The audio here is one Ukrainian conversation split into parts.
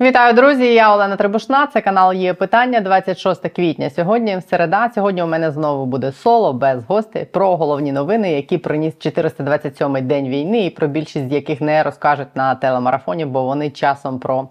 Вітаю, друзі! Я Олена Требушна. Це канал є питання 26 квітня. Сьогодні середа. Сьогодні у мене знову буде соло без гостей про головні новини, які приніс 427-й день війни, і про більшість з яких не розкажуть на телемарафоні, бо вони часом про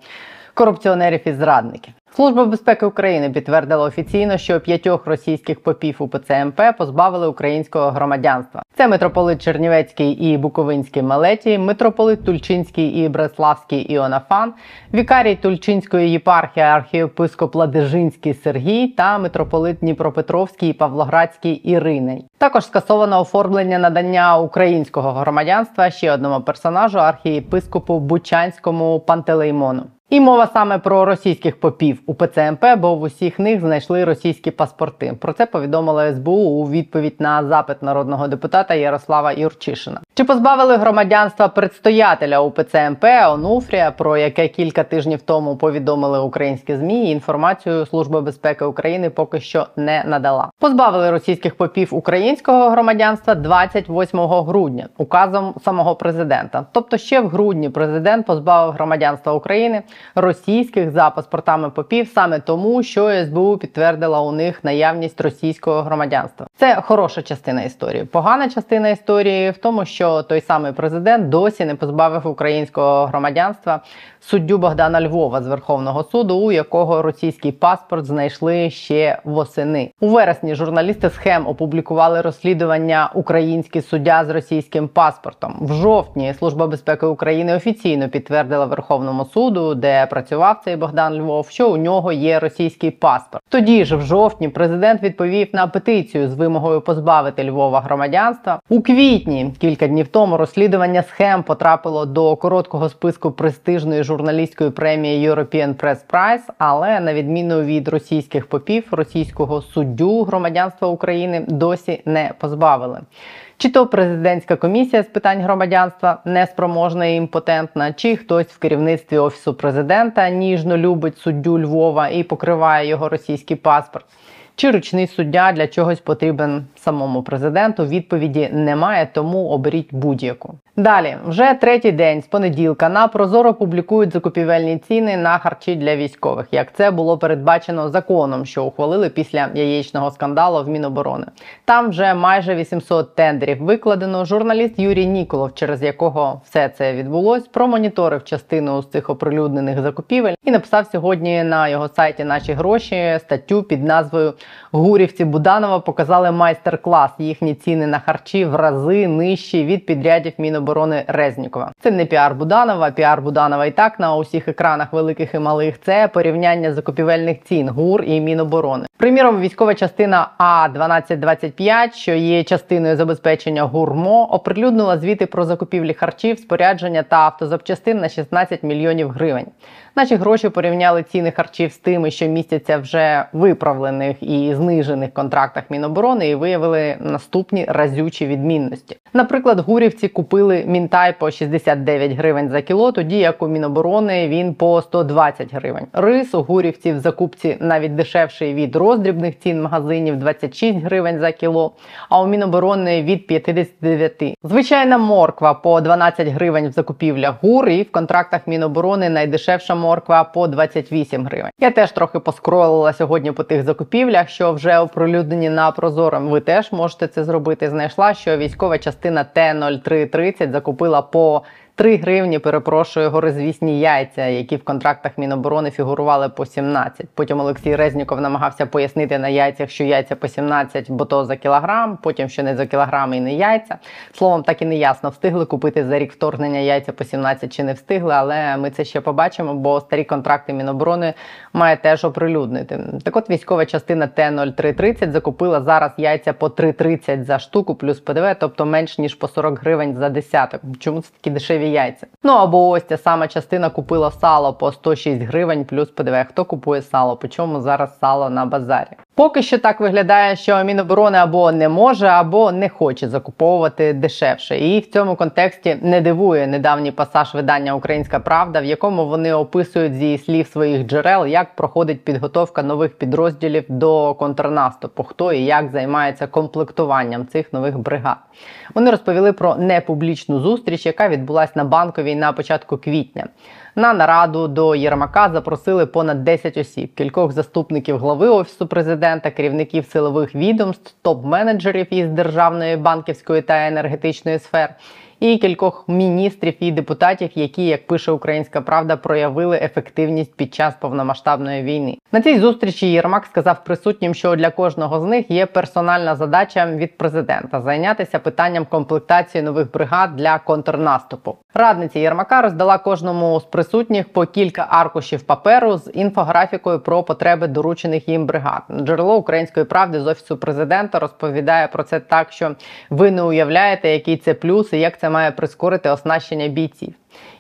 корупціонерів і зрадників. Служба безпеки України підтвердила офіційно, що п'ятьох російських попів у ПЦМП позбавили українського громадянства. Це митрополит Чернівецький і Буковинський Малеті, митрополит Тульчинський і Бреславський Іонафан, вікарій Тульчинської єпархії архієпископ Ладижинський Сергій та митрополит Дніпропетровський і Павлоградський Іриней. Також скасовано оформлення надання українського громадянства ще одному персонажу архієпископу Бучанському Пантелеймону. І мова саме про російських попів у ПЦМП, бо в усіх них знайшли російські паспорти. Про це повідомила СБУ у відповідь на запит народного депутата Ярослава Юрчишина. Чи позбавили громадянства предстоятеля УПЦ МП Онуфрія, про яке кілька тижнів тому повідомили українські змі? Інформацію Служба безпеки України поки що не надала. Позбавили російських попів українського громадянства 28 грудня указом самого президента. Тобто, ще в грудні президент позбавив громадянства України російських за паспортами попів саме тому, що СБУ підтвердила у них наявність російського громадянства. Це хороша частина історії. Погана частина історії в тому, що той самий президент досі не позбавив українського громадянства суддю Богдана Львова з Верховного суду, у якого російський паспорт знайшли ще восени. У вересні журналісти схем опублікували розслідування Український суддя з російським паспортом. В жовтні Служба безпеки України офіційно підтвердила Верховному суду, де працював цей Богдан Львов, що у нього є російський паспорт. Тоді ж в жовтні президент відповів на петицію з вимогою позбавити Львова громадянства. У квітні кілька днів тому розслідування схем потрапило до короткого списку престижної журналістської премії European Press Prize, але на відміну від російських попів, російського суддю громадянства України досі не позбавили. Чи то президентська комісія з питань громадянства неспроможна і імпотентна, чи хтось в керівництві офісу президента ніжно любить суддю Львова і покриває його російський паспорт. Чи ручний суддя для чогось потрібен самому президенту? Відповіді немає, тому оберіть будь-яку. Далі, вже третій день з понеділка на Прозоро публікують закупівельні ціни на харчі для військових, як це було передбачено законом, що ухвалили після яєчного скандалу в Міноборони. Там вже майже 800 тендерів викладено. Журналіст Юрій Ніколов, через якого все це відбулось, промоніторив частину з цих оприлюднених закупівель і написав сьогодні на його сайті наші гроші статтю під назвою Гурівці Буданова показали майстер-клас. Їхні ціни на харчі в рази нижчі від підрядів Міноборони Резнікова. Це не піар Буданова, піар Буданова і так на усіх екранах великих і малих. Це порівняння закупівельних цін ГУР і Міноборони. Приміром, військова частина А 1225 що є частиною забезпечення ГУР МО, оприлюднила звіти про закупівлі харчів, спорядження та автозапчастин на 16 мільйонів гривень. Наші гроші порівняли ціни харчів з тими, що містяться вже виправлених і знижених контрактах Міноборони, і виявили наступні разючі відмінності. Наприклад, гурівці купили мінтай по 69 гривень за кіло, тоді як у Міноборони він по 120 гривень. Рис у гурівців в закупці навіть дешевший від роздрібних цін магазинів 26 гривень за кіло, а у Міноборони від 59. Звичайна морква по 12 гривень в закупівлях гур і в контрактах Міноборони найдешевша морква по 28 гривень. Я теж трохи поскролила сьогодні по тих закупівлях, що вже оприлюднені на прозором. Ви теж можете це зробити. Знайшла, що військова частина Т-0330 закупила по 3 гривні, перепрошую, горизвісні яйця, які в контрактах Міноборони фігурували по 17. Потім Олексій Резніков намагався пояснити на яйцях, що яйця по 17, бо то за кілограм, потім що не за кілограм і не яйця. Словом, так і не ясно, встигли купити за рік вторгнення яйця по 17 чи не встигли, але ми це ще побачимо, бо старі контракти Міноборони має теж оприлюднити. Так от військова частина Т-0330 закупила зараз яйця по 3,30 за штуку плюс ПДВ, тобто менш ніж по 40 гривень за десяток. Чому це такі дешеві? Дешеві яйця. Ну або ось ця сама частина купила сало по 106 гривень плюс ПДВ. Хто купує сало? По чому зараз сало на базарі? Поки що так виглядає, що Міноборони або не може, або не хоче закуповувати дешевше. І в цьому контексті не дивує недавній пасаж видання Українська Правда, в якому вони описують зі слів своїх джерел, як проходить підготовка нових підрозділів до контрнаступу, хто і як займається комплектуванням цих нових бригад. Вони розповіли про непублічну зустріч, яка відбулася на банковій на початку квітня. На нараду до Єрмака запросили понад 10 осіб, кількох заступників глави офісу президента, керівників силових відомств, топ-менеджерів із державної банківської та енергетичної сфер і кількох міністрів і депутатів, які, як пише Українська Правда, проявили ефективність під час повномасштабної війни. На цій зустрічі Єрмак сказав присутнім, що для кожного з них є персональна задача від президента зайнятися питанням комплектації нових бригад для контрнаступу. Радниця Єрмака роздала кожному з присутніх по кілька аркушів паперу з інфографікою про потреби доручених їм бригад. Джерело української правди з офісу президента розповідає про це так, що ви не уявляєте, який це плюс і як це має прискорити оснащення бійців.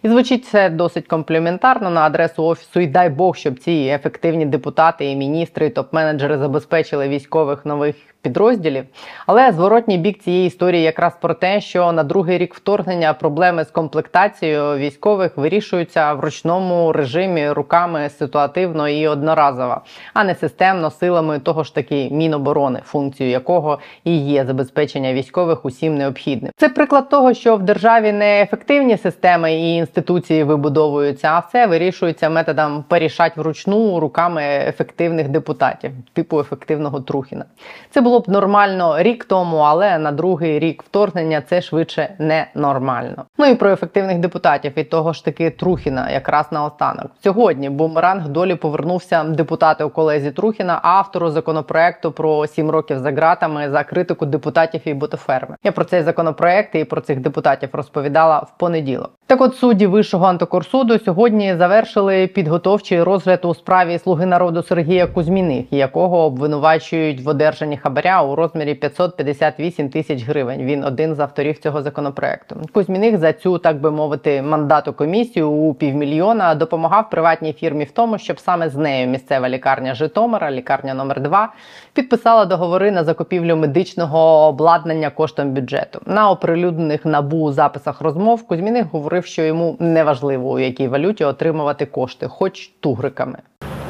І звучить це досить компліментарно на адресу офісу. І дай Бог, щоб ці ефективні депутати і міністри, і топ-менеджери забезпечили військових нових підрозділів. Але зворотній бік цієї історії якраз про те, що на другий рік вторгнення проблеми з комплектацією військових вирішуються в ручному режимі руками ситуативно і одноразово, а не системно силами того ж таки міноборони, функцію якого і є забезпечення військових усім необхідним. Це приклад того, що в державі не ефективні системи і інституції вибудовуються, а все вирішується методом порішать вручну руками ефективних депутатів, типу ефективного Трухіна. Це було б нормально рік тому, але на другий рік вторгнення це швидше не нормально. Ну і про ефективних депутатів і того ж таки Трухіна, якраз наостанок. Сьогодні бумеранг долі повернувся депутати у колезі Трухіна, автору законопроекту про сім років за ґратами за критику депутатів і ботоферми. Я про цей законопроект і про цих депутатів розповідала в понеділок. Так, от судді Вищого антикорсуду сьогодні завершили підготовчий розгляд у справі слуги народу Сергія Кузьміних, якого обвинувачують в одержанні хабаря у розмірі 558 тисяч гривень. Він один з авторів цього законопроекту. Кузьміних за цю, так би мовити, мандату комісію у півмільйона допомагав приватній фірмі в тому, щоб саме з нею місцева лікарня Житомира, лікарня номер 2 підписала договори на закупівлю медичного обладнання коштом бюджету. На оприлюднених набу записах розмов Кузьміних говорив, що йому не важливо у якій валюті отримувати кошти, хоч тугриками.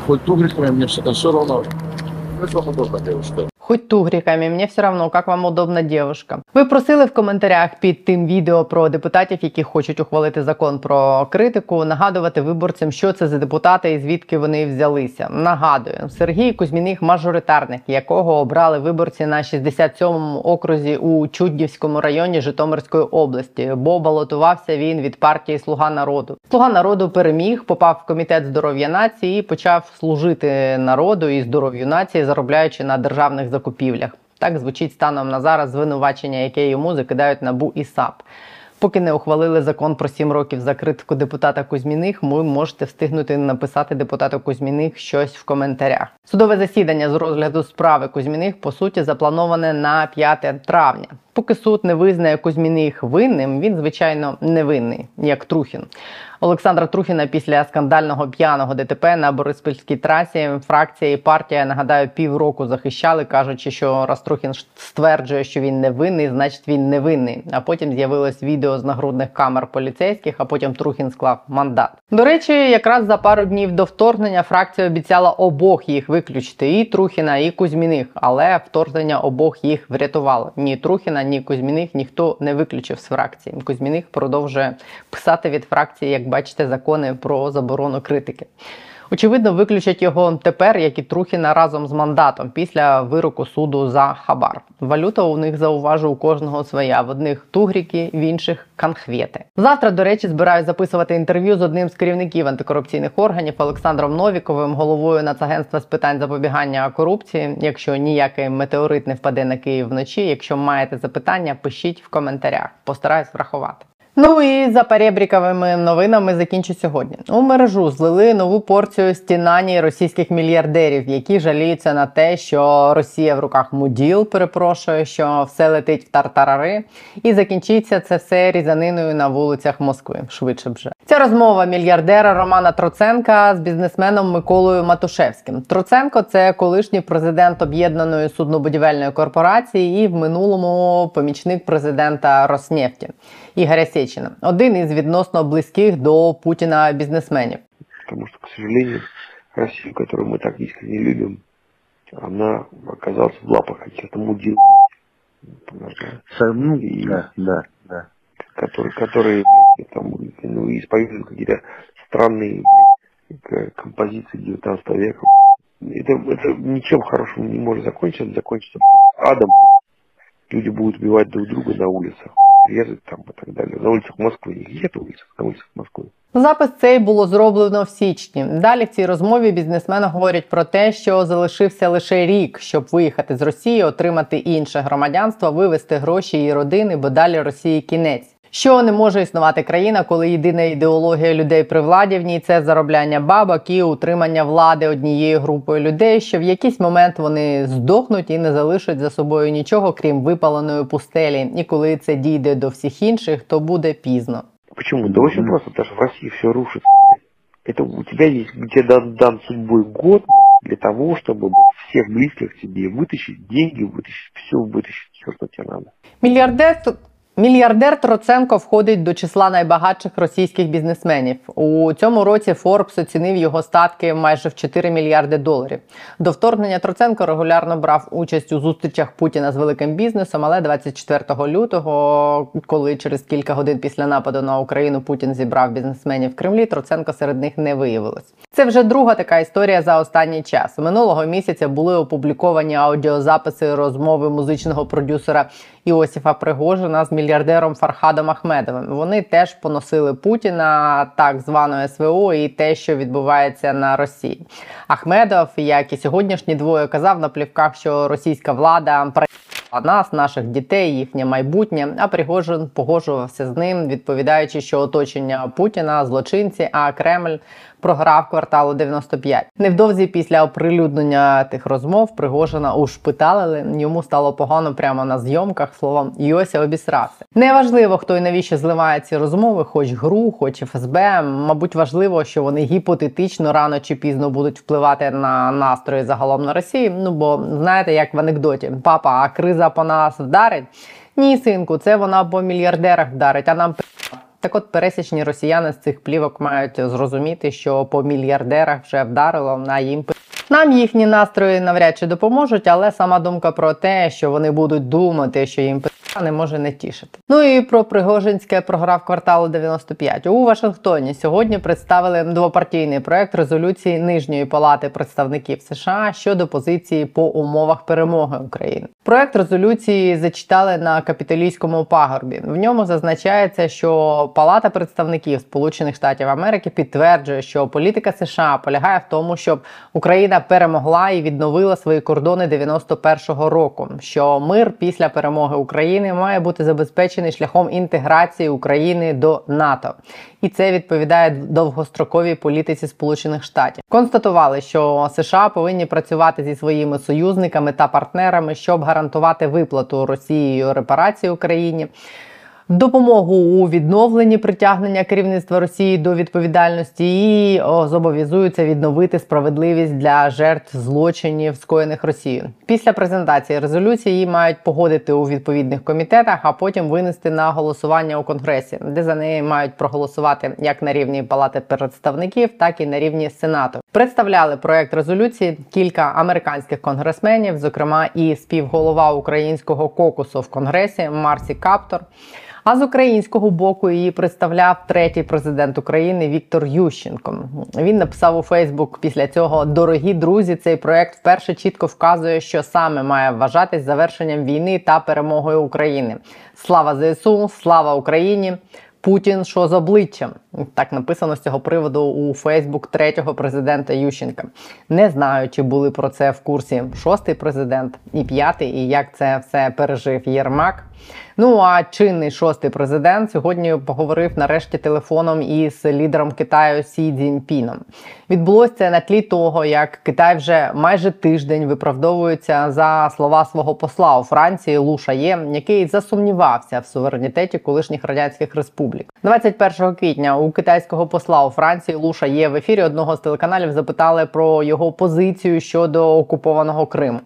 Хоч тугриками, мені все, одно. Это вам удобно, девушка. Хоч тугриками, мені все равно, як вам удобна дівчинка. Ви просили в коментарях під тим відео про депутатів, які хочуть ухвалити закон про критику, нагадувати виборцям, що це за депутати і звідки вони взялися. Нагадую, Сергій Кузьміних мажоритарник, якого обрали виборці на 67-му окрузі у Чуддівському районі Житомирської області, бо балотувався він від партії Слуга народу. Слуга народу переміг, попав в комітет здоров'я нації і почав служити народу і здоров'ю нації, заробляючи на державних закупівлях. Так звучить станом на зараз звинувачення, яке йому закидають набу і САП. Поки не ухвалили закон про 7 років за критику депутата Кузьміних, ви можете встигнути написати депутату Кузьміних щось в коментарях. Судове засідання з розгляду справи Кузьміних по суті заплановане на 5 травня. Поки суд не визнає Кузьміних винним, він звичайно невинний, як Трухін. Олександра Трухіна після скандального п'яного ДТП на Бориспільській трасі фракція і партія нагадаю півроку захищали, кажучи, що раз Трухін стверджує, що він невинний, значить він невинний. А потім з'явилось відео з нагрудних камер поліцейських. А потім Трухін склав мандат. До речі, якраз за пару днів до вторгнення фракція обіцяла обох їх виключити і Трухіна, і Кузьміних, але вторгнення обох їх врятувало. Ні Трухіна, ні Кузьміних ніхто не виключив з фракції. Кузьміних продовжує писати від фракції як бачите, закони про заборону критики. Очевидно, виключать його тепер, як і Трухіна разом з мандатом після вироку суду за хабар. Валюта у них зауважу у кожного своя. В одних тугріки, в інших канхвети. Завтра, до речі, збираюсь записувати інтерв'ю з одним з керівників антикорупційних органів Олександром Новіковим, головою Нацагентства з питань запобігання корупції. Якщо ніякий метеорит не впаде на Київ вночі, якщо маєте запитання, пишіть в коментарях. Постараюсь врахувати. Ну і за перебріковими новинами закінчу сьогодні. У мережу злили нову порцію стінані російських мільярдерів, які жаліються на те, що Росія в руках муділ, перепрошую, що все летить в тартарари, і закінчиться це все різаниною на вулицях Москви. Швидше вже ця розмова мільярдера Романа Троценка з бізнесменом Миколою Матушевським. Троценко це колишній президент об'єднаної суднобудівельної корпорації і в минулому помічник президента Роснефті Ігоря Сєчина. один із відносно близьких до Путіна бізнесменів. Потому что, к сожалению, Россию, которую мы так искренне любим, она оказалась в лапах каких-то мудил, Ну, И- да, да, да. которые, которые блядь, блядь, там, ну, исповедуют какие-то странные блядь, к- композиции 19 века. блядь. Это, это ничем хорошим не может закончиться, это закончится блядь, адом. блядь. Люди будут убивать друг друга на улицах, Резать там і так далі. На вулицях Москви їх є вулиця на вулицях Москви. Запис цей було зроблено в січні. Далі в цій розмові бізнесмени говорять про те, що залишився лише рік, щоб виїхати з Росії, отримати інше громадянство, вивезти гроші і родини, бо далі Росії кінець Що не може існувати країна, коли єдина ідеологія людей при владі в ній це заробляння бабок і утримання влади однією групою людей, що в якийсь момент вони здохнуть і не залишать за собою нічого, крім випаленої пустелі. І коли це дійде до всіх інших, то буде пізно. Почему? Да очень просто, потому что в России все рушится. блядь. Это у тебя есть, тебе дан, дан судьбой год блядь, для того, чтобы блядь, всех близких тебе вытащить, деньги вытащить, все вытащить, все, что тебе надо. Мільярдер Мільярдер Троценко входить до числа найбагатших російських бізнесменів. У цьому році Форбс оцінив його статки майже в 4 мільярди доларів. До вторгнення Троценко регулярно брав участь у зустрічах Путіна з великим бізнесом. Але 24 лютого, коли через кілька годин після нападу на Україну Путін зібрав бізнесменів в Кремлі, Троценко серед них не виявилось. Це вже друга така історія за останній час. Минулого місяця були опубліковані аудіозаписи розмови музичного продюсера Іосифа Пригожина з мільярдером Фархадом Ахмедовим. Вони теж поносили Путіна, так званої СВО, і те, що відбувається на Росії. Ахмедов, як і сьогоднішні двоє, казав на плівках, що російська влада нас, наших дітей, їхнє майбутнє. А Пригожин погоджувався з ним, відповідаючи, що оточення Путіна злочинці, а Кремль програв кварталу 95. Невдовзі після оприлюднення тих розмов Пригожина ушпиталили. Йому стало погано прямо на зйомках. Словом, Йося обісрався. Неважливо, хто і навіщо зливає ці розмови, хоч ГРУ, хоч ФСБ. Мабуть, важливо, що вони гіпотетично рано чи пізно будуть впливати на настрої загалом на Росії. Ну бо знаєте, як в анекдоті, папа, а криза по нас вдарить. Ні, синку, це вона по мільярдерах вдарить, а нам. Так от пересічні росіяни з цих плівок мають зрозуміти, що по мільярдерах вже вдарило на їм. Нам їхні настрої навряд чи допоможуть, але сама думка про те, що вони будуть думати, що їм не може не тішити. Ну і про Пригожинське програв кварталу 95. У Вашингтоні сьогодні представили двопартійний проект резолюції Нижньої палати представників США щодо позиції по умовах перемоги України. Проект резолюції зачитали на капітолійському пагорбі. В ньому зазначається, що Палата представників Сполучених Штатів Америки підтверджує, що політика США полягає в тому, щоб Україна перемогла і відновила свої кордони 91-го року. Що мир після перемоги України має бути забезпечений шляхом інтеграції України до НАТО, і це відповідає довгостроковій політиці Сполучених Штатів. Констатували, що США повинні працювати зі своїми союзниками та партнерами, щоб гарантувати виплату Росією репарації Україні. Допомогу у відновленні притягнення керівництва Росії до відповідальності і зобов'язуються відновити справедливість для жертв злочинів, скоєних Росією. Після презентації резолюції її мають погодити у відповідних комітетах, а потім винести на голосування у конгресі, де за неї мають проголосувати як на рівні палати представників, так і на рівні сенату. Представляли проект резолюції кілька американських конгресменів, зокрема і співголова українського кокусу в конгресі Марсі Каптор. А з українського боку її представляв третій президент України Віктор Ющенко. Він написав у Фейсбук після цього: Дорогі друзі, цей проект вперше чітко вказує, що саме має вважатись завершенням війни та перемогою України. Слава ЗСУ, слава Україні! Путін що з обличчям. Так написано з цього приводу у Фейсбук третього президента Ющенка. Не знаю, чи були про це в курсі шостий президент і п'ятий, і як це все пережив Єрмак. Ну а чинний шостий президент сьогодні поговорив нарешті телефоном із лідером Китаю Сі Цзіньпіном. Відбулося це на тлі того, як Китай вже майже тиждень виправдовується за слова свого посла у Франції Лу Шає, який засумнівався в суверенітеті колишніх радянських республік. 21 квітня у китайського посла у Франції Лу Шає в ефірі одного з телеканалів запитали про його позицію щодо окупованого Криму.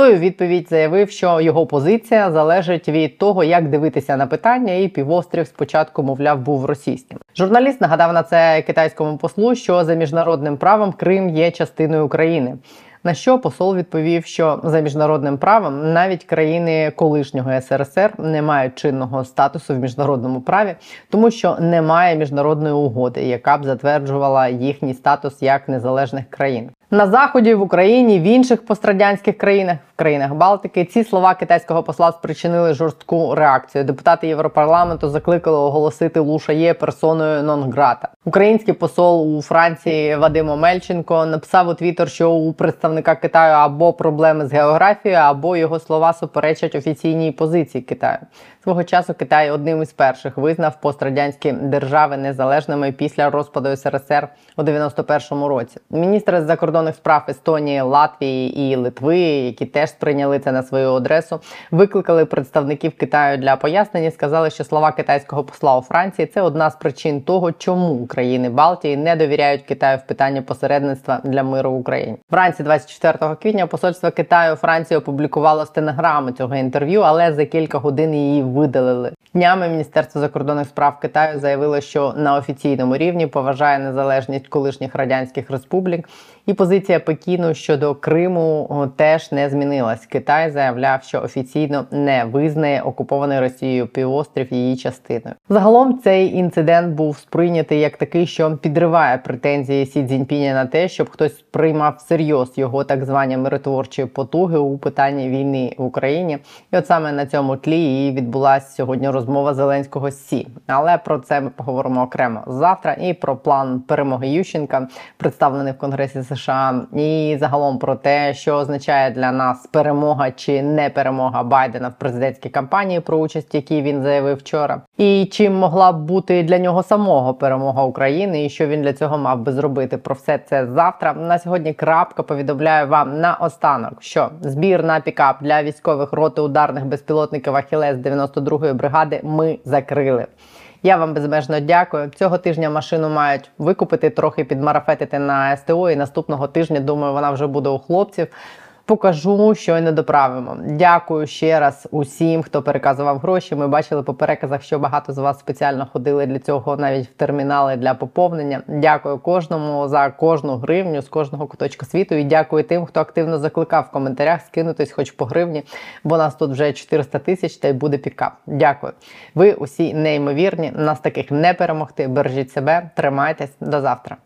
Той у відповідь заявив, що його позиція залежить від того, як дивитися на питання, і півострів спочатку, мовляв, був російським. Журналіст нагадав на це китайському послу, що за міжнародним правом Крим є частиною України. На що посол відповів, що за міжнародним правом навіть країни колишнього СРСР не мають чинного статусу в міжнародному праві, тому що немає міжнародної угоди, яка б затверджувала їхній статус як незалежних країн. На заході в Україні, в інших пострадянських країнах, країнах Балтики, ці слова китайського посла спричинили жорстку реакцію. Депутати Європарламенту закликали оголосити Лушає персоною нон-грата. Український посол у Франції Вадим Омельченко написав у Твіттер, що у представника Китаю або проблеми з географією, або його слова суперечать офіційній позиції Китаю. Свого часу Китай одним із перших визнав пострадянські держави незалежними після розпаду СРСР у 91-му році. Міністри закордонних справ Естонії, Латвії і Литви, які теж сприйняли це на свою адресу, викликали представників Китаю для пояснень і сказали, що слова китайського посла у Франції це одна з причин того, чому країни Балтії не довіряють Китаю в питанні посередництва для миру в Україні. Вранці 24 квітня посольство Китаю у Франції опублікувало стенограму цього інтерв'ю, але за кілька годин її видалили. Днями Міністерство закордонних справ Китаю заявило, що на офіційному рівні поважає незалежність колишніх радянських республік, і позиція Пекіну щодо Криму теж не змінилась. Китай заявляв, що офіційно не визнає окупований Росією півострів її частиною. Загалом цей інцидент був сприйнятий як такий, що підриває претензії Сі Цзіньпіня на те, щоб хтось приймав всерйоз його так звані миротворчі потуги у питанні війни в Україні. І от саме на цьому тлі і відбулася сьогодні розмова Зеленського з Сі. Але про це ми поговоримо окремо завтра. І про план перемоги Ющенка, представлений в Конгресі США, і загалом про те, що означає для нас перемога чи не перемога Байдена в президентській кампанії, про участь, якій він заявив вчора, і чим могла б бути для нього самого перемога України, і що він для цього мав би зробити. Про все це завтра. На сьогодні крапка повідомляю вам на останок, що збір на пікап для військових роти ударних безпілотників Ахілес 92-ї бригади ми закрили. Я вам безмежно дякую. Цього тижня машину мають викупити, трохи підмарафетити на СТО. І наступного тижня, думаю, вона вже буде у хлопців. Покажу, що й не доправимо. Дякую ще раз усім, хто переказував гроші. Ми бачили по переказах, що багато з вас спеціально ходили для цього навіть в термінали для поповнення. Дякую кожному за кожну гривню з кожного куточка світу. І дякую тим, хто активно закликав в коментарях скинутись, хоч по гривні, бо нас тут вже 400 тисяч та й буде пікап. Дякую. Ви усі неймовірні. Нас таких не перемогти. Бережіть себе, тримайтесь до завтра.